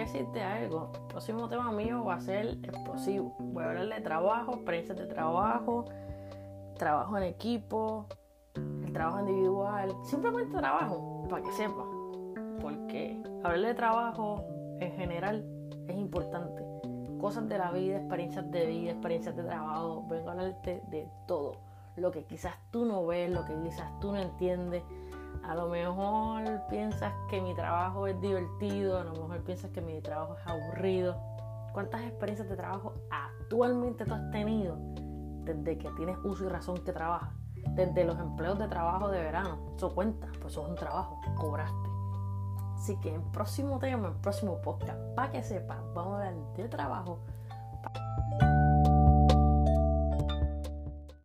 decirte algo. El próximo tema mío va a ser explosivo. Voy a hablar de trabajo, experiencias de trabajo, trabajo en equipo, el trabajo individual, simplemente trabajo, para que sepa. Porque hablar de trabajo en general es importante. Cosas de la vida, experiencias de vida, experiencias de trabajo. Vengo a hablarte de todo. Lo que quizás tú no ves, lo que quizás tú no entiendes a lo mejor piensas que mi trabajo es divertido, a lo mejor piensas que mi trabajo es aburrido. ¿Cuántas experiencias de trabajo actualmente tú has tenido desde que tienes uso y razón que trabajas? Desde los empleos de trabajo de verano. Eso cuenta, pues eso es un trabajo, cobraste. Así que en próximo tema, en próximo podcast, para que sepas, vamos a hablar de trabajo